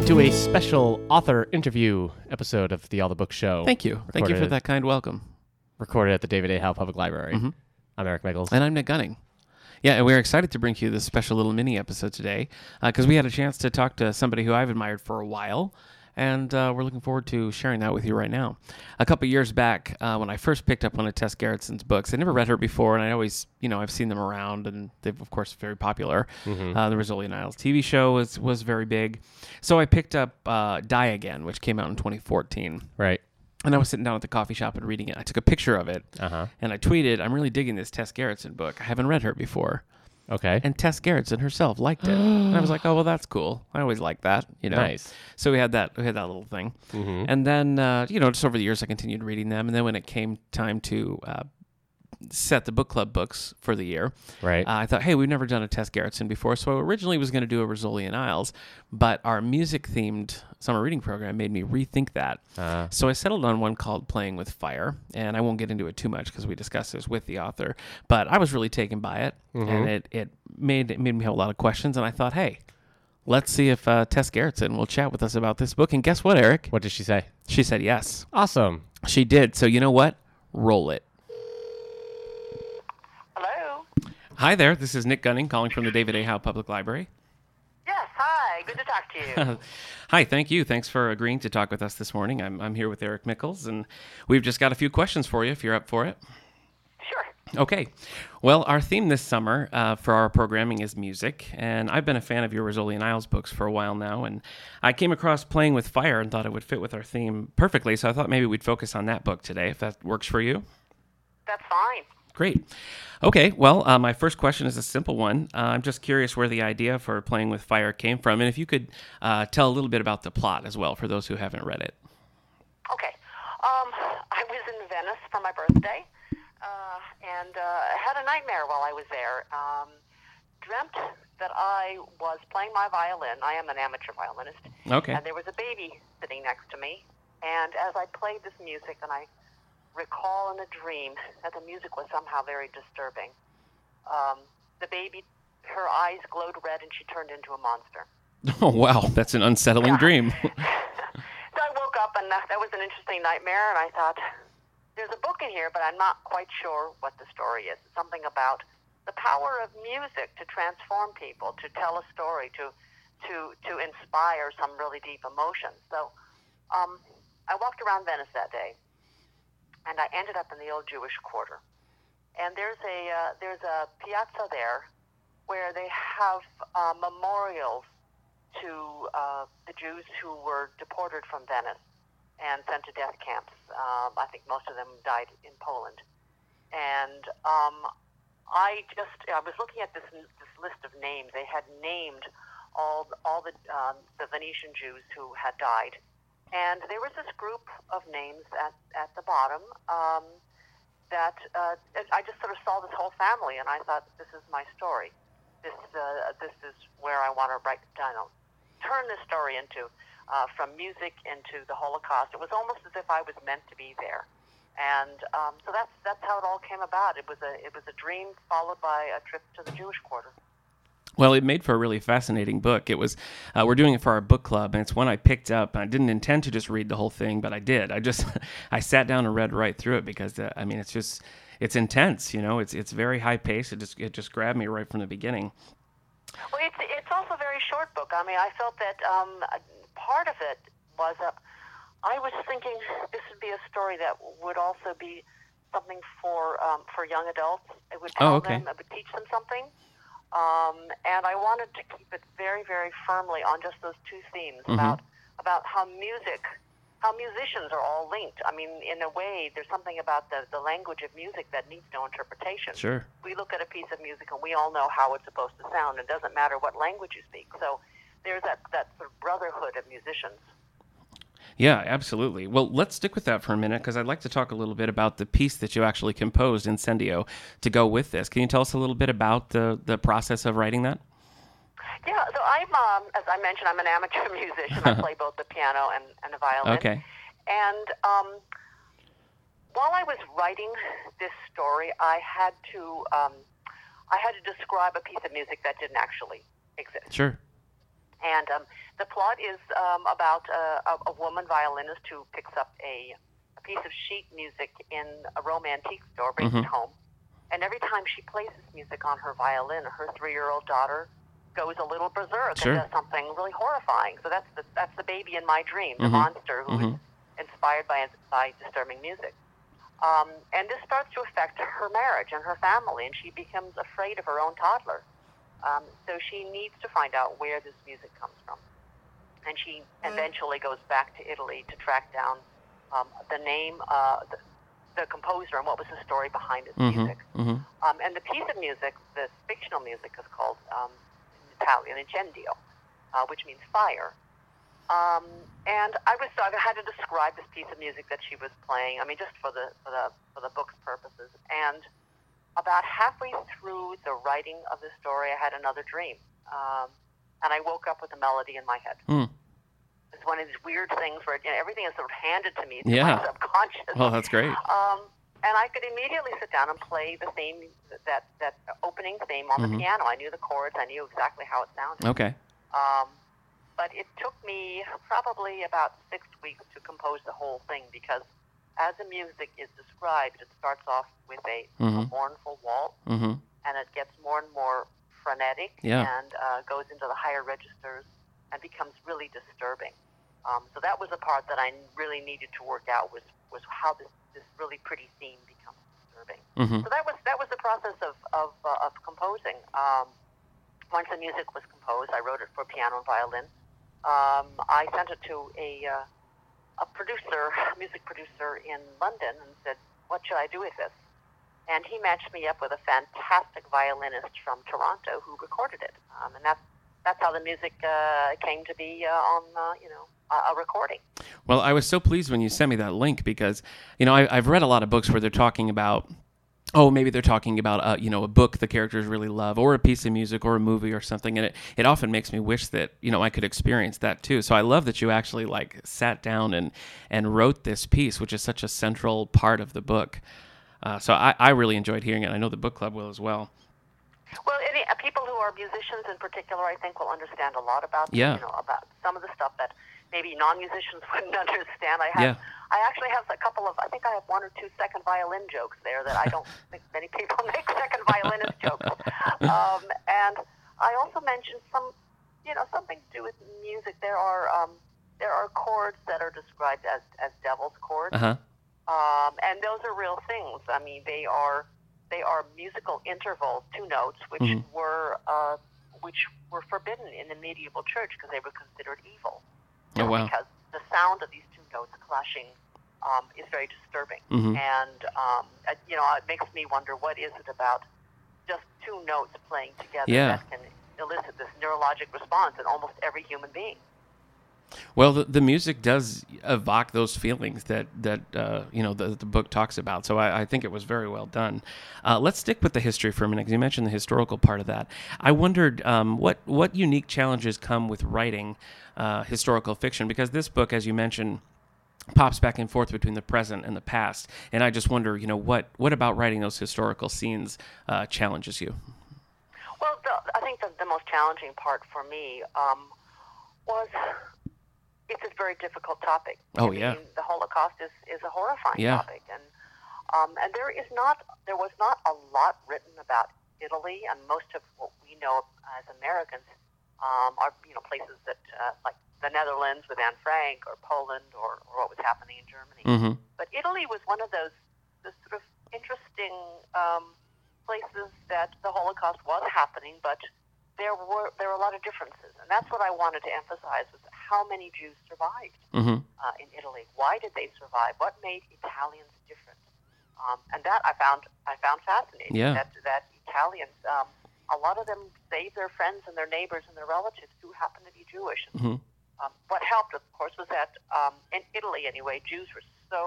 welcome to a special author interview episode of the All the Books Show. Thank you. Thank you for that kind welcome. Recorded at the David A. Howe Public Library. Mm-hmm. I'm Eric Michaels. And I'm Nick Gunning. Yeah, and we're excited to bring you this special little mini episode today because we had a chance to talk to somebody who I've admired for a while, and uh, we're looking forward to sharing that with you right now. A couple years back, uh, when I first picked up one of Tess Gerritsen's books, I never read her before, and I always, you know, I've seen them around, and they've of course very popular. Uh, the and Isles TV show was was very big, so I picked up uh, Die Again, which came out in 2014. right. And I was sitting down at the coffee shop and reading it. I took a picture of it Uh huh. and I tweeted, I'm really digging this Tess Gerritsen book. I haven't read her before. Okay. And Tess Gerritsen herself liked it. and I was like, oh, well, that's cool. I always like that, you know. Nice. So we had that we had that little thing. Mhm. And then, uh, you know, just over the years, I continued reading them. And then when it came time to uh, set the book club books for the year, Right. uh, I thought, hey, we've never done a Tess Gerritsen before. So I originally was going to do a Rizzoli and Isles, but our music themed summer reading program made me rethink that. Uh, So I settled on one called Playing with Fire, and I won't get into it too much because we discussed this with the author. But I was really taken by it, and it, it made it made me have a lot of questions. And I thought, hey, let's see if uh, Tess Gerritsen will chat with us about this book. And guess what, Eric? what did she say? She said yes. Awesome. She did. So you know what? Roll it. Hello. Hi there. This is Nick Gunning calling from the David A. Howe Public Library. Yes. Hi. Good to talk to you. Hi, thank you. Thanks for agreeing to talk with us this morning. I'm, I'm here with Eric Mickles, and we've just got a few questions for you if you're up for it. sure. Okay. Well, our theme this summer uh, for our programming is music, and I've been a fan of your Rizzoli and Isles books for a while now, and I came across Playing with Fire and thought it would fit with our theme perfectly, so I thought maybe we'd focus on that book today, if that works for you. That's fine. Great. Okay, well, uh, my first question is a simple one. Uh, I'm just curious where the idea for Playing with Fire came from, and if you could uh, tell a little bit about the plot as well for those who haven't read it. Okay. Um, I was in Venice for my birthday, uh, and uh, had a nightmare while I was there. Um, dreamt that I was playing my violin. I am an amateur violinist. Okay. And there was a baby sitting next to me. And as I played this music, and I recall in a dream that the music was somehow very disturbing. Um, the baby, her eyes glowed red, and she turned into a monster. Oh, wow, that's an unsettling dream. So I woke up, and that, that was an interesting nightmare. And I thought, there's a book in here, but I'm not quite sure what the story is. It's something about the power of music to transform people, to tell a story, to to to inspire some really deep emotions. So um, I walked around Venice that day, and I ended up in the old Jewish quarter. And there's a uh, there's a piazza there where they have uh, memorials to uh, the Jews who were deported from Venice and sent to death camps. Um, I think most of them died in Poland. And um, I just I was looking at this this list of names. They had named all all the um, the Venetian Jews who had died, and there was this group of names at at the bottom. Um, that uh, I just sort of saw this whole family, and I thought, this is my story. This uh, this is where I want to write down, turn this story into, uh, from music into the Holocaust. It was almost as if I was meant to be there, and um, so that's that's how it all came about. It was a it was a dream followed by a trip to the Jewish quarter. Well, it made for a really fascinating book. It was, uh, we're doing it for our book club, and it's one I picked up. I didn't intend to just read the whole thing, but I did. I just, I sat down and read right through it because, uh, I mean, it's just, it's intense. You know, it's it's very high paced. It just, it just grabbed me right from the beginning. Well, it's it's also a very short book. I mean, I felt that um, uh, part of it was a. I was thinking this would be a story that would also be something for um, for young adults. It would tell Oh, okay. them, it would teach them something. Um, and I wanted to keep it very, very firmly on just those two themes Mm-hmm. about about how music, how musicians are all linked. I mean, in a way, there's something about the the language of music that needs no interpretation Sure. we look at a piece of music and we all know how it's supposed to sound. It doesn't matter what language you speak. So there's that, that sort of brotherhood of musicians. Yeah, absolutely. Well, let's stick with that for a minute because I'd like to talk a little bit about the piece that you actually composed, Incendio, to go with this. Can you tell us a little bit about the, the process of writing that? Yeah, so I'm, um, as I mentioned, I'm an amateur musician. I play both the piano and, and the violin. Okay. And um, while I was writing this story, I had to um, I had to describe a piece of music that didn't actually exist. Sure. And um, the plot is um, about a, a woman violinist who picks up a, a piece of sheet music in a romantique store, brings it home, and every time she plays this music on her violin, her three-year-old daughter goes a little berserk Sure. and does something really horrifying. So that's the, that's the baby in my dream, the monster who is inspired by by disturbing music. Um, and this starts to affect her marriage and her family, and she becomes afraid of her own toddler. Um, so she needs to find out where this music comes from. And she eventually goes back to Italy to track down um, the name, uh, the, the composer, and what was the story behind his music. Mm-hmm. Um, and the piece of music, this fictional music, is called um, in Italian incendio, uh, which means fire. Um, and I was I had to describe this piece of music that she was playing. I mean, just for the for the for the book's purposes. And about halfway through the writing of the story, I had another dream, um, and I woke up with a melody in my head. Mm. It's one of these weird things where you know, everything is sort of handed to me through Yeah. my subconscious. Well, that's great. Um, and I could immediately sit down and play the theme, that that opening theme on Mm-hmm. the piano. I knew the chords. I knew exactly how it sounded. Okay. Um, but it took me probably about six weeks to compose the whole thing because, as the music is described, it starts off with a, a Mhm. mournful waltz, Mm-hmm. and it gets more and more frenetic Yeah. and uh, goes into the higher registers and becomes really disturbing. Um, so that was the part that I really needed to work out was was how this this really pretty theme becomes disturbing. Mm-hmm. So that was that was the process of of, uh, of composing. Um, once the music was composed, I wrote it for piano and violin. Um, I sent it to a uh, a producer, a music producer in London, and said, "What should I do with this?" And he matched me up with a fantastic violinist from Toronto who recorded it, um, and that's that's how the music uh, came to be uh, on uh, you know a, recording. Well, I was so pleased when you sent me that link because, you know, I, I've read a lot of books where they're talking about, oh, maybe they're talking about, uh, you know, a book the characters really love, or a piece of music, or a movie, or something, and it, it often makes me wish that, you know, I could experience that too. So I love that you actually like sat down and and wrote this piece, which is such a central part of the book. Uh, so I, I really enjoyed hearing it. I know the book club will as well. Well, any, uh, people who are musicians in particular, I think, will understand a lot about Yeah. you know about some of the stuff that maybe non-musicians wouldn't understand. I have, Yeah. I actually have a couple of, I think I have one or two second violin jokes there that I don't think many people make second violinist jokes. Um, and I also mentioned some, you know, something to do with music. There are um, there are chords that are described as as devil's chords. Uh huh. Um, and those are real things. I mean, they are they are musical intervals, two notes, which Mhm. were uh, which were forbidden in the medieval church because they were considered evil. Oh, wow. Because the sound of these two notes clashing um, is very disturbing, Mhm. and um, uh, you know, it makes me wonder what is it about just two notes playing together Yeah. that can elicit this neurologic response in almost every human being. Well, the, the music does evoke those feelings that that uh, you know the, the book talks about. So I, I think it was very well done. Uh, let's stick with the history for a minute because you mentioned the historical part of that. I wondered um, what what unique challenges come with writing uh, historical fiction because this book, as you mentioned, pops back and forth between the present and the past. And I just wonder, you know, what what about writing those historical scenes uh, challenges you? Well, the, I think the, the most challenging part for me um, was it's a very difficult topic. Oh, I yeah. mean, the Holocaust is, is a horrifying Yeah. topic, and um, and there is not there was not a lot written about Italy, and most of what we know as Americans um, are you know places that uh, like the Netherlands with Anne Frank, or Poland, or, or what was happening in Germany. Mm-hmm. But Italy was one of those, sort of interesting um, places that the Holocaust was happening, but there were there were a lot of differences, and that's what I wanted to emphasize: was how many Jews survived Mm-hmm. uh, in Italy. Why did they survive? What made Italians different? Um, and that I found I found fascinating. Yeah. That that Italians, um, a lot of them saved their friends and their neighbors and their relatives who happened to be Jewish. Mhm. um, what helped, of course, was that um, in Italy, anyway, Jews were so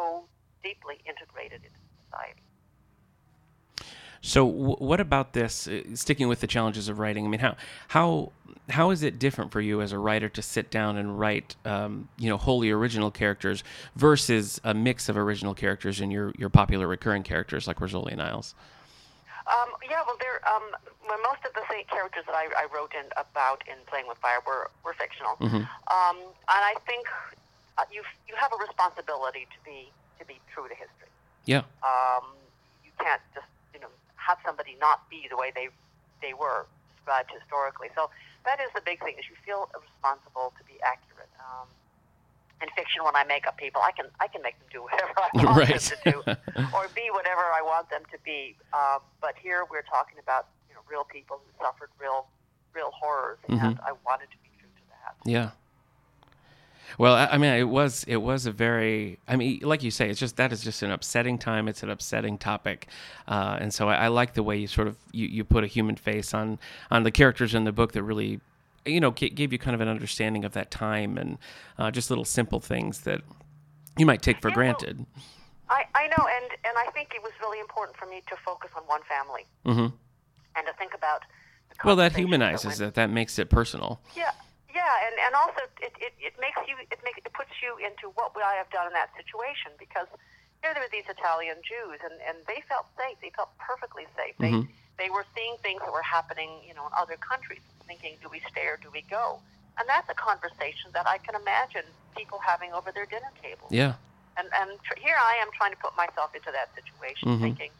deeply integrated into society. So, w- what about this? Uh, sticking with the challenges of writing, I mean, how how how is it different for you as a writer to sit down and write, um, you know, wholly original characters versus a mix of original characters and your your popular recurring characters like Rizzoli and Isles? Um, yeah, well, there. Um, well, most of the characters that I, I wrote in about in Playing with Fire were were fictional, Mm-hmm. um, and I think uh, you you have a responsibility to be to be true to history. Yeah. Um, you can't just have somebody not be the way they they were described historically. So that is the big thing: is you feel responsible to be accurate. Um, in fiction, when I make up people, I can I can make them do whatever I want Right. them to do, or be whatever I want them to be. Um, but here we're talking about you know real people who suffered real real horrors, Mm-hmm. and I wanted to be true to that. Yeah. Well, I I mean, it was it was a very. I mean, like you say, it's just that is just an upsetting time. It's an upsetting topic, uh, and so I, I like the way you sort of you, you put a human face on on the characters in the book that really, you know, gave you kind of an understanding of that time and uh, just little simple things that you might take for well- granted. I, I know, and, and I think it was really important for me to focus on one family hmm and to think about. The Well, that humanizes went- it. That makes it personal. Yeah, yeah, and, and also it, it, it makes you it makes it puts you into what would I have done in that situation because here there were these Italian Jews and, and they felt safe. They felt perfectly safe. They Mhm. they were seeing things that were happening, you know, in other countries, thinking, do we stay or do we go? And that's a conversation that I can imagine people having over their dinner table. Yeah. And and tr- here I am trying to put myself into that situation, Mhm. thinking,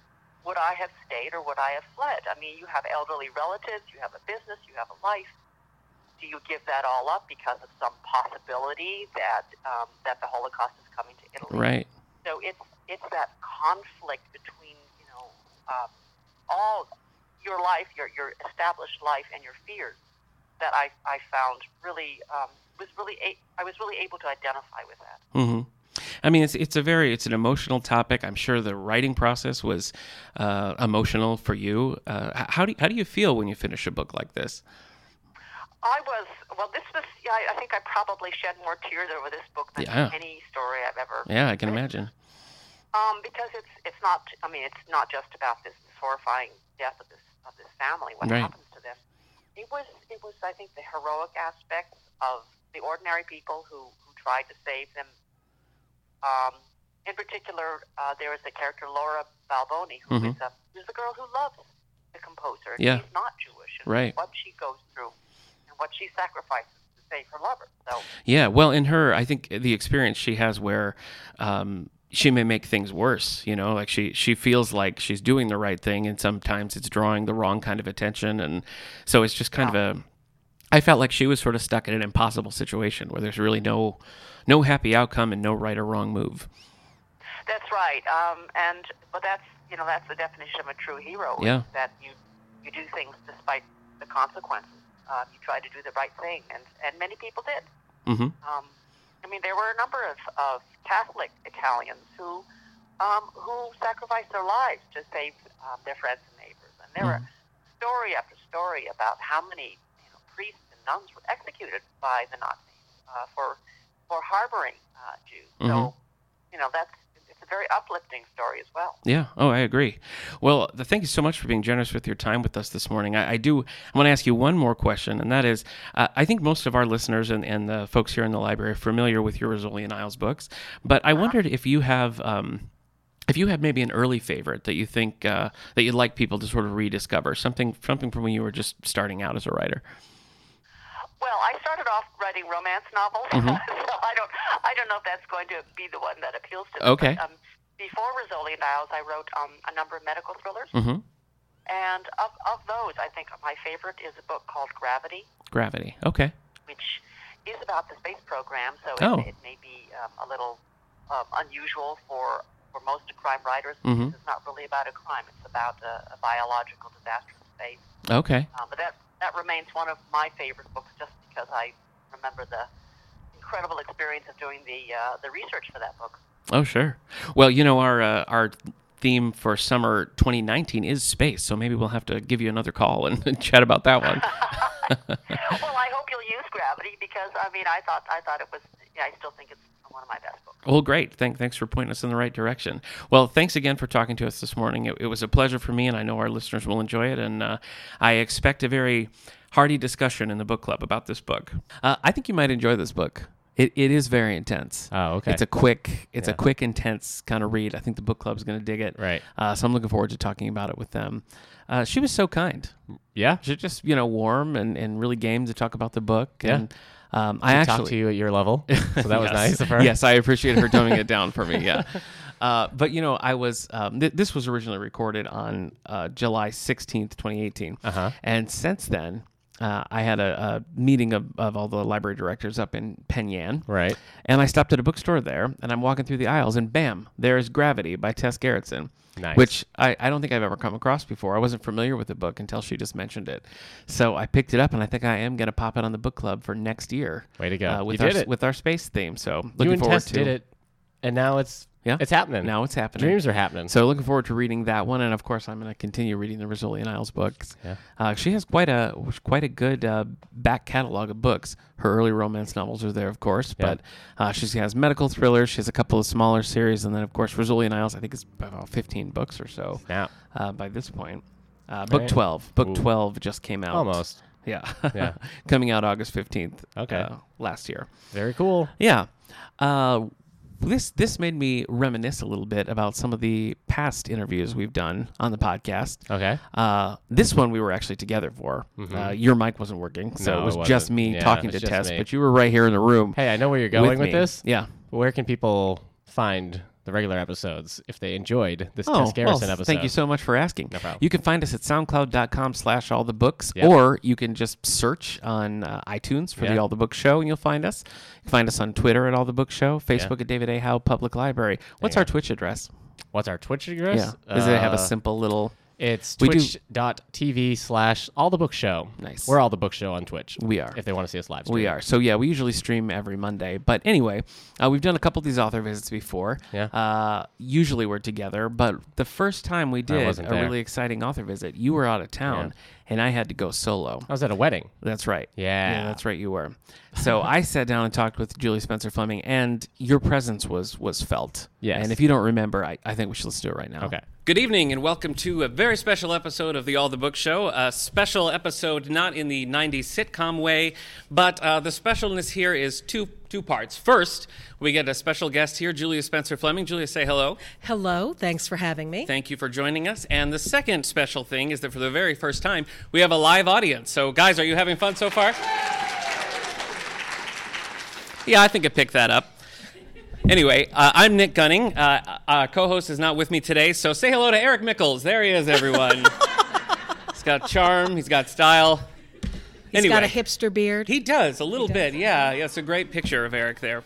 would I have stayed or would I have fled? I mean, you have elderly relatives, you have a business, you have a life. Do you give that all up because of some possibility that um, that the Holocaust is coming to Italy? Right. So it's it's that conflict between you know um, all your life, your your established life, and your fears that I I found really um, was really a- I was really able to identify with that. Mm-hmm. I mean, it's it's a very it's an emotional topic. I'm sure the writing process was uh, emotional for you. Uh, how do you, how do you feel when you finish a book like this? I was well. This was. Yeah, I I think I probably shed more tears over this book than Yeah. any story I've ever. Yeah, I can imagine. Um, because it's it's not. I mean, it's not just about this, this horrifying death of this of this family. What Right. happens to them? It was. It was. I think the heroic aspects of the ordinary people who who tried to save them. Um, in particular, uh, there is the character Laura Balboni, who Mhm. is a who's the girl who loves the composer. and Yeah. She's not Jewish. And Right. What she goes through and what she sacrifices to save her lover. So. Yeah, well, in her, I think the experience she has where um, she may make things worse. You know, like she she feels like she's doing the right thing, and sometimes it's drawing the wrong kind of attention, and so it's just kind of a. I felt like she was sort of stuck in an impossible situation where there's really no no happy outcome and no right or wrong move. That's right. Um, and but that's you know that's the definition of a true hero. Yeah. That you you do things despite the consequences. Um, you try to do the right thing, and and many people did. hmm Um, I mean, there were a number of, of Catholic Italians who um, who sacrificed their lives to save um, their friends and neighbors, and there were story after story about how many you know, priests and nuns were executed by the Nazis uh, for for harboring uh, Jews. So, you know, that's a very uplifting story as well. Yeah. Oh, I agree. Well, th- thank you so much for being generous with your time with us this morning. I, I do. I want to ask you one more question, and that is, uh, I think most of our listeners and, and the folks here in the library are familiar with your Rizzoli and Isles books, but I wondered if you have. Um, if you had maybe an early favorite that you think uh, that you'd like people to sort of rediscover, something something from when you were just starting out as a writer. Well, I started off writing romance novels, Mm-hmm. so I don't I don't know if that's going to be the one that appeals to them. Okay. But, um, before Rizzoli and Isles, I wrote um, a number of medical thrillers, Mm-hmm. and of, of those, I think my favorite is a book called Gravity, Gravity. Okay. which is about the space program. So Oh. it, it may be um, a little um, unusual for for most crime writers. Mm-hmm. It's not really about a crime; it's about a, a biological disaster in space. Okay. Um, but that that remains one of my favorite books, just because I remember the incredible experience of doing the uh, the research for that book. Oh, sure. Well, you know our uh, our theme for summer 2019 is space, so maybe we'll have to give you another call and chat about that one. well, I hope you'll use Gravity because I mean, I thought I thought it was. Yeah, I still think it's one of my best books. Well, great. Thank, thanks for pointing us in the right direction. Well, thanks again for talking to us this morning. It, it was a pleasure for me, and I know our listeners will enjoy it. And uh, I expect a very hearty discussion in the book club about this book. Uh, I think you might enjoy this book. It, it is very intense. Oh, okay. It's a quick, it's Yeah. a quick, intense kind of read. I think the book club's going to dig it. Right. Uh, so I'm looking forward to talking about it with them. Uh, she was so kind. yeah. She's just you know warm and, and really game to talk about the book. Yeah. And um, I actually to you at your level. So that was Yes. nice of her. Yes, I appreciate her toning it down for me. Yeah. Uh, but you know, I was um, th- this was originally recorded on uh, July sixteenth, twenty eighteen, Uh-huh. and since then. Uh, I had a, a meeting of, of all the library directors up in Penn Yan, Right. and I stopped at a bookstore there, and I'm walking through the aisles, and bam, there's Gravity by Tess Gerritsen, Nice. which I, I don't think I've ever come across before. I wasn't familiar with the book until she just mentioned it. So I picked it up, and I think I am going to pop it on the book club for next year. Way to go. Uh, with You our, did it. with our space theme. So you looking and forward Tess to did it, and now it's Yeah. it's happening. Now it's happening. dreams are happening. So looking forward to reading that one, and of course I'm going to continue reading the and Isles books. Yeah. Uh, she has quite a quite a good uh, back catalog of books. Her early romance novels are there, of course, Yeah. but uh, she has medical thrillers. She has a couple of smaller series, and then of course and Isles. I think it's about 15 books or so now uh, by this point. Uh, book Right. 12. Book Ooh. 12 just came out. almost Yeah. Yeah. Coming out August 15th. Okay. uh, last year. very cool. Yeah. This this made me reminisce a little bit about some of the past interviews we've done on the podcast. Okay. Uh, this one we were actually together for. Uh, your mic wasn't working, so Mm-hmm. No, it it was wasn't. just me Yeah, talking to Tess, me. but you were right here in the room. Hey, I know where you're going with, me. this. Yeah. Where can people find the regular episodes if they enjoyed this Oh, Tess well, Gerritsen episode? thank you so much for asking. No problem. You can find us at soundcloud.com slash all the books, Yep. or you can just search on uh, iTunes for the All the Book Show and you'll find us. You can find us on Twitter at All the Book Show, Facebook at David A. Howe Public Library. What's our Twitch address? What's our Twitch address? Yeah. Does it have a Uh, simple little. It's We twitch.tv slash all the book show. Nice. We're all the book show on Twitch. We are. If they want to see us live stream. We are. So, yeah, we usually stream every Monday. But anyway, uh, we've done a couple of these author visits before. Yeah. Uh, usually we're together. But the first time we did a there. really exciting author visit, you were out of town and I had to go solo. I was at a wedding. That's right. Yeah. that's right. You were. So I sat down and talked with Julie Spencer Fleming, and your presence was was felt. Yes. And if you don't remember, I, I think we should let's do it right now. Okay. Good evening, and welcome to a very special episode of the All the Book Show. A special episode, not in the 90s sitcom way, but uh, the specialness here is two two parts. First, we get a special guest here, Julia Spencer Fleming. Julia, say hello. Hello, thanks for having me. Thank you for joining us. And the second special thing is that for the very first time, we have a live audience. So, guys, are you having fun so far? Yeah, I think I picked that up. Anyway, uh, I'm Nick Gunning. Uh, our co-host is not with me today, so say hello to Eric Mickles. There he is, everyone. he's got charm. He's got style. He's anyway, got a hipster beard. He does a little bit. Yeah, yeah. It's a great picture of Eric there.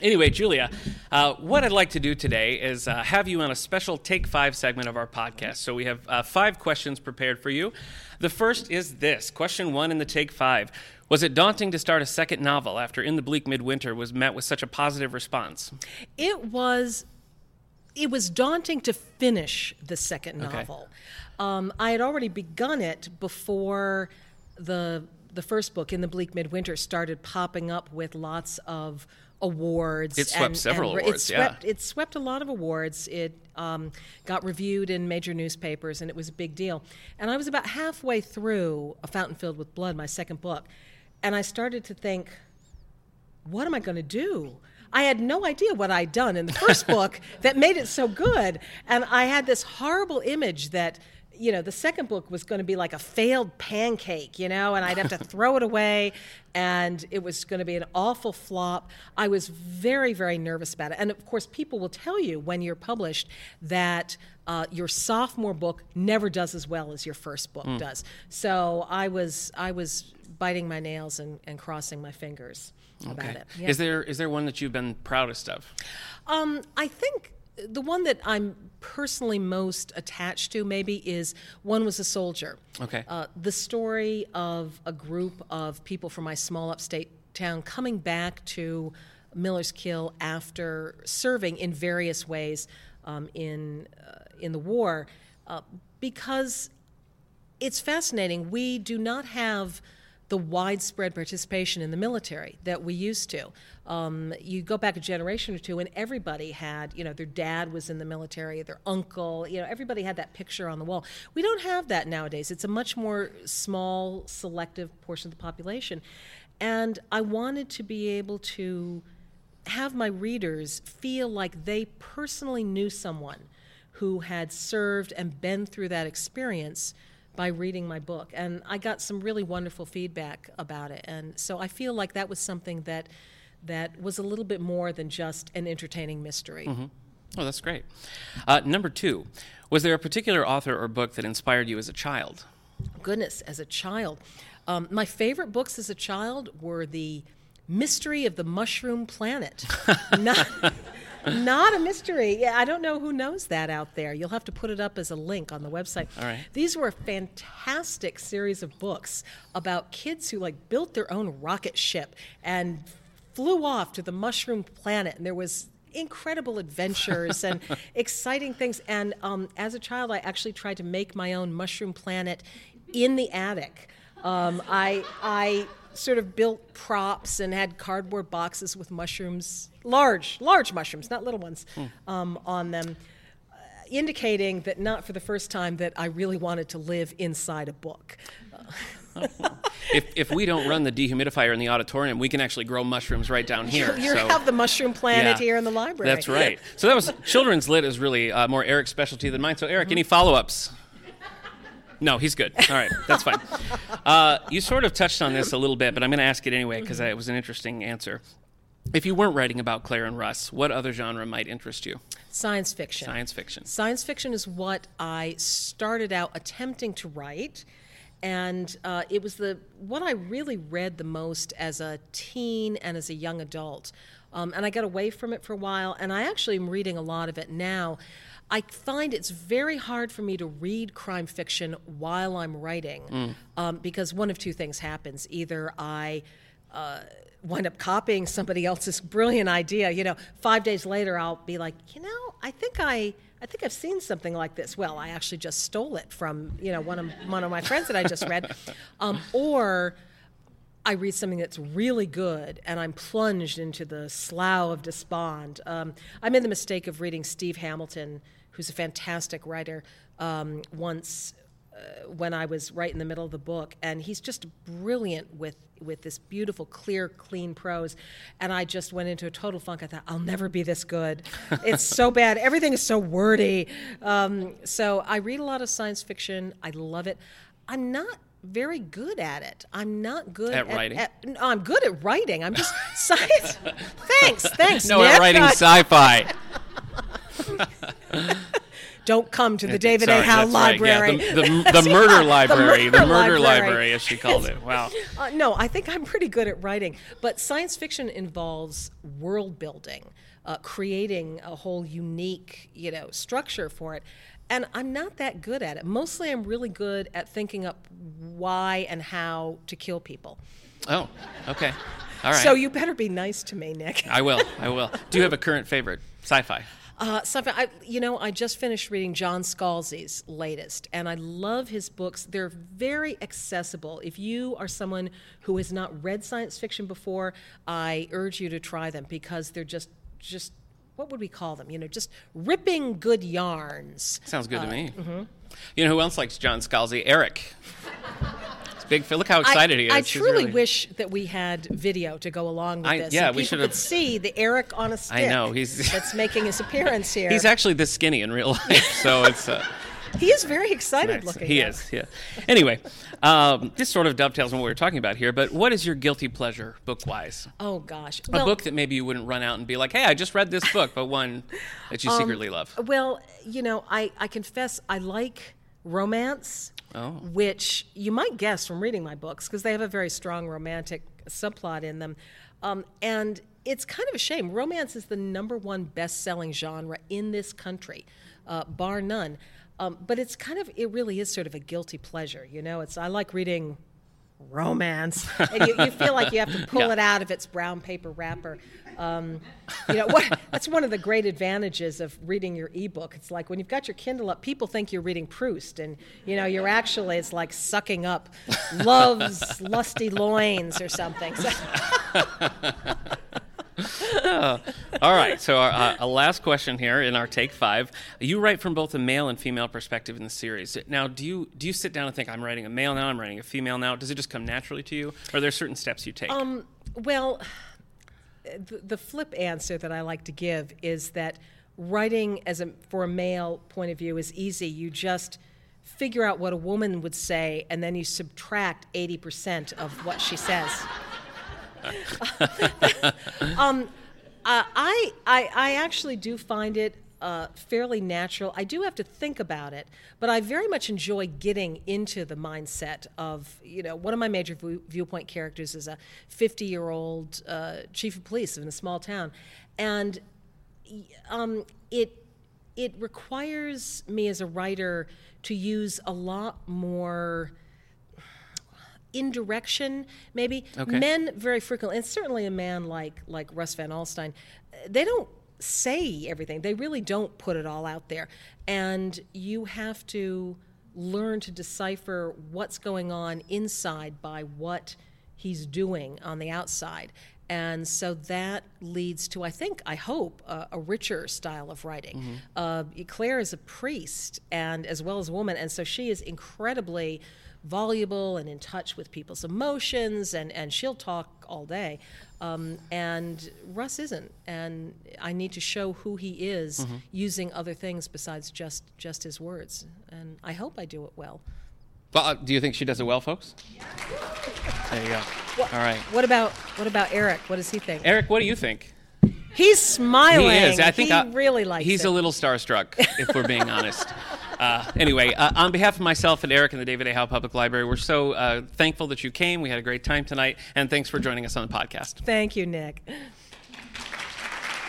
Anyway, Julia, uh, what I'd like to do today is uh, have you on a special Take Five segment of our podcast. So we have uh, five questions prepared for you. The first is this question one in the Take Five Was it daunting to start a second novel after In the Bleak Midwinter was met with such a positive response? It was it was daunting to finish the second novel. Um, I had already begun it before the the first book in the Bleak Midwinter started popping up with lots of awards. It swept several it awards, yeah. swept, It swept a lot of awards. It um, got reviewed in major newspapers, and it was a big deal. And I was about halfway through A Fountain Filled with Blood, my second book, and I started to think, what am I going to do? I had no idea what I'd done in the first book that made it so good. And I had this horrible image that, you know, the second book was going to be like a failed pancake, you know, and I'd have to throw it away and it was going to be an awful flop. I was very, very nervous about it. And of course, people will tell you when you're published that uh, your sophomore book never does as well as your first book does. So I was, I was biting my nails and, and crossing my fingers about it. Yeah. Is there is there one that you've been proudest of? Um, I think the one that I'm personally most attached to, maybe, is One Was a Soldier. Okay. Uh, the story of a group of people from my small upstate town coming back to Miller's Kill after serving in various ways um, in, uh, in the war, uh, because it's fascinating. We do not have the widespread participation in the military that we used to. Um, you go back a generation or two, and everybody had, you know, their dad was in the military, their uncle, you know, everybody had that picture on the wall. We don't have that nowadays. It's a much more small, selective portion of the population. and I wanted to be able to have my readers feel like they personally knew someone who had served and been through that experience by reading my book. And I got some really wonderful feedback about it. And so I feel like that was something that that was a little bit more than just an entertaining mystery. Oh, that's great. Uh, number two, was there a particular author or book that inspired you as a child? Goodness, as a child, um, my favorite books as a child were the Mystery of the Mushroom Planet. not, not a mystery. Yeah, I don't know who knows that out there. You'll have to put it up as a link on the website. All right. These were a fantastic series of books about kids who like built their own rocket ship and flew off to the mushroom planet and there was incredible adventures and exciting things and um, as a child i actually tried to make my own mushroom planet in the attic um, I, I sort of built props and had cardboard boxes with mushrooms large large mushrooms not little ones um, on them indicating that not for the first time that I really wanted to live inside a book. if, if we don't run the dehumidifier in the auditorium, we can actually grow mushrooms right down here. You so- have the mushroom planet Yeah. here in the library. That's right. So that was children's lit is really uh, more Eric's specialty than mine. So Eric, Mm-hmm. any follow-ups? No, he's good. All right, that's fine. Uh, you sort of touched on this a little bit, but I'm going to ask it anyway because it was an interesting answer. If you weren't writing about Claire and Russ, what other genre might interest you? Science fiction. Science fiction. Science fiction is what I started out attempting to write, and uh, it was the what I really read the most as a teen and as a young adult. Um, and I got away from it for a while, and I actually am reading a lot of it now. I find it's very hard for me to read crime fiction while I'm writing um, because one of two things happens. Either I uh, wind up copying somebody else's brilliant idea. You know, five days later, I'll be like, you know, I think I, I think I've seen something like this. Well, I actually just stole it from you know one of one of my friends that I just read, um, or I read something that's really good and I'm plunged into the slough of despond. Um, I made the mistake of reading Steve Hamilton, who's a fantastic writer, um, once uh, when I was right in the middle of the book, and he's just brilliant with with this beautiful, clear, clean prose. And I just went into a total funk. I thought, I'll never be this good. It's so bad. Everything is so wordy. Um, so I read a lot of science fiction. I love it. I'm not very good at it. I'm not good At writing? no, I'm good at writing. I'm just science. thanks, thanks. No, Nick. at writing sci-fi. don't come to the David A. Howe that's right. Yeah, Library. the, the, the murder library, the murder murder library. library, as she called it. Wow. Uh, no, I think I'm pretty good at writing, but science fiction involves world building, uh, creating a whole unique, you know, structure for it. And I'm not that good at it. Mostly, I'm really good at thinking up why and how to kill people. Oh, okay. All right. So you better be nice to me, Nick. I will. I will. Do you have a current favorite sci-fi? Uh, something I, you know, I just finished reading John Scalzi's latest, and I love his books. They're very accessible. If you are someone who has not read science fiction before, I urge you to try them because they're just, just what would we call them? You know, just ripping good yarns. Sounds good to me. mm-hmm. You know who else likes John Scalzi? Eric. Big. Look how excited I, he is. I truly really- wish that we had video to go along with I- this. yeah, we should have- see the Eric on a stick. I know, he's- that's making his appearance here. He's actually this skinny in real life, so it's. Uh, he is very excited nice. looking. He though. is. Yeah. Anyway, um, this sort of dovetails on what we were talking about here. But what is your guilty pleasure, book-wise? Oh gosh, A book that maybe you wouldn't run out and be like, "Hey, I just read this book," but one that Um, you secretly love. Well, you know, I, I confess I like romance, Oh. which you might guess from reading my books because they have a very strong romantic subplot in them. Um, and it's kind of a shame. Romance is the number one best selling genre in this country, uh, bar none. Um, but it's kind of, it really is sort of a guilty pleasure. You know, it's, I like reading romance. and you, you feel like you have to pull Yeah. it out of its brown paper wrapper. Um, you know, what, that's one of the great advantages of reading your ebook. It's like when you've got your Kindle up, people think you're reading Proust, and you know, you're actually it's like sucking up love's lusty loins or something. So- All right. So, our, uh, a last question here in our take five. You write from both a male and female perspective in the series. Now, do you do you sit down and think I'm writing a male now, I'm writing a female now? Does it just come naturally to you, or are there certain steps you take? Um, well, the, the flip answer that I like to give is that writing as a for a male point of view is easy. You just figure out what a woman would say, and then you subtract eighty percent of what she says. um, uh, I, I I actually do find it uh, fairly natural. I do have to think about it, but I very much enjoy getting into the mindset of, you know, one of my major view- viewpoint characters is a 50 year old uh, chief of police in a small town. And um, it, it requires me as a writer to use a lot more indirection maybe. Okay. men very frequently and certainly a man like like russ Van Alstyne uh, they don't say everything. They really don't put it all out there. And you have to learn to decipher what's going on inside by what he's doing on the outside. And so that leads to i think i hope uh, a richer style of writing. Uh, claire is a priest and as well as a woman and so she is incredibly voluble and in touch with people's emotions, and, and she'll talk all day. Um, and Russ isn't, and I need to show who he is using other things besides just just his words. And I hope I do it well. well, uh, do you think she does it well, folks? There you go. What, All right. What about what about Eric? What does he think? Eric, what do you think? He's smiling. He is. I think he I- really likes He's it. a little starstruck, if we're being honest. Uh, anyway, uh, on behalf of myself and Eric and the David A. Howe Public Library, we're so uh, thankful that you came. We had a great time tonight, and thanks for joining us on the podcast. Thank you, Nick.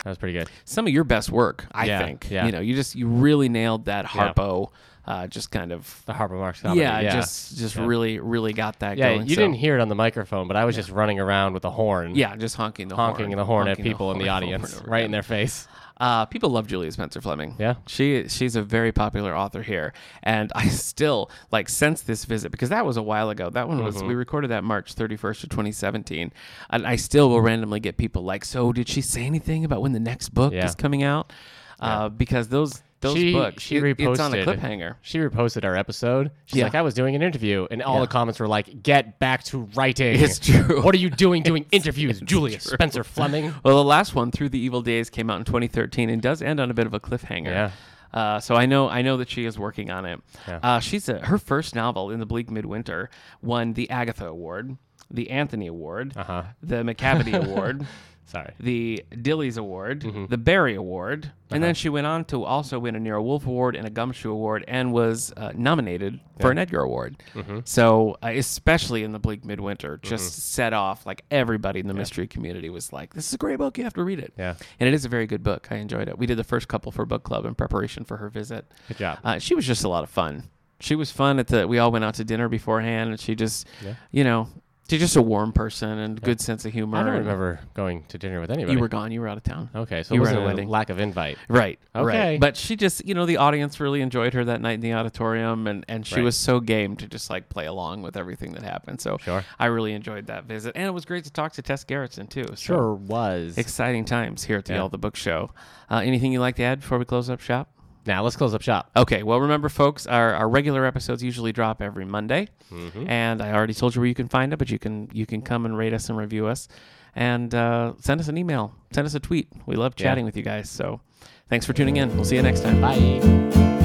That was pretty good. Some of your best work, I Yeah, think. yeah. You know, you just you really nailed that Yeah. Harpo. Uh, just kind of. The Harpo Marx comedy. Yeah, Yeah, just just Yeah. really really got that Yeah, going. you so- didn't hear it on the microphone, but I was just running around with a horn. Yeah, just honking the honking horn, the horn at people in the horn over audience, right in their face. Uh, people love Julia Spencer Fleming. Yeah. she she's a very popular author here, and I still like since this visit because that was a while ago. That one was Mm-hmm. we recorded that March thirty first of twenty seventeen, and I still will randomly get people like, so did she say anything about when the next book Yeah. is coming out? Uh, because those those she, books, she it- reposted it's on a cliffhanger. She reposted our episode. She's Yeah. like, I was doing an interview, and all Yeah. the comments were like, "Get back to writing." It's true. What are you doing doing interviews, Julia Spencer Fleming? Well, the last one, Through the Evil Days, came out in 2013 and does end on a bit of a cliffhanger. Yeah. Uh, so I know I know that she is working on it. Yeah. Uh, she's a, her first novel in the Bleak Midwinter won the Agatha Award, the Anthony Award, Uh-huh. the Macavity Award, Sorry. the Dilys Award, Mm-hmm. the Barry Award, and Uh-huh. then she went on to also win a Nero Wolfe Award and a Gumshoe Award, and was uh, nominated for an Edgar Award. Mm-hmm. So, uh, especially in the Bleak Midwinter, just set off like everybody in the mystery community was like, "This is a great book. You have to read it." Yeah. and it is a very good book. I enjoyed it. We did the first couple for book club in preparation for her visit. Good job. Uh, she was just a lot of fun. She was fun at the. We all went out to dinner beforehand, and she just, Yeah. you know, she's just a warm person and good sense of humor. I don't remember going to dinner with anybody. you were gone. You were out of town. okay, so you it were at a wedding. lack of invite. Right. Okay. Right. But she just, you know, the audience really enjoyed her that night in the auditorium, and and she Right. was so game to just like play along with everything that happened. So Sure. I really enjoyed that visit, and it was great to talk to Tess Gerritsen too. So Sure was. Exciting times here at the Yeah. All the Book Show. Uh, anything you'd like to add before we close up shop? Now let's close up shop. Okay, well, remember, folks, our, our regular episodes usually drop every Monday, Mm-hmm. and I already told you where you can find it, but you can you can come and rate us and review us, and uh, send us an email, send us a tweet. We love Yeah. chatting with you guys. So, thanks for tuning in. We'll see you next time. Bye.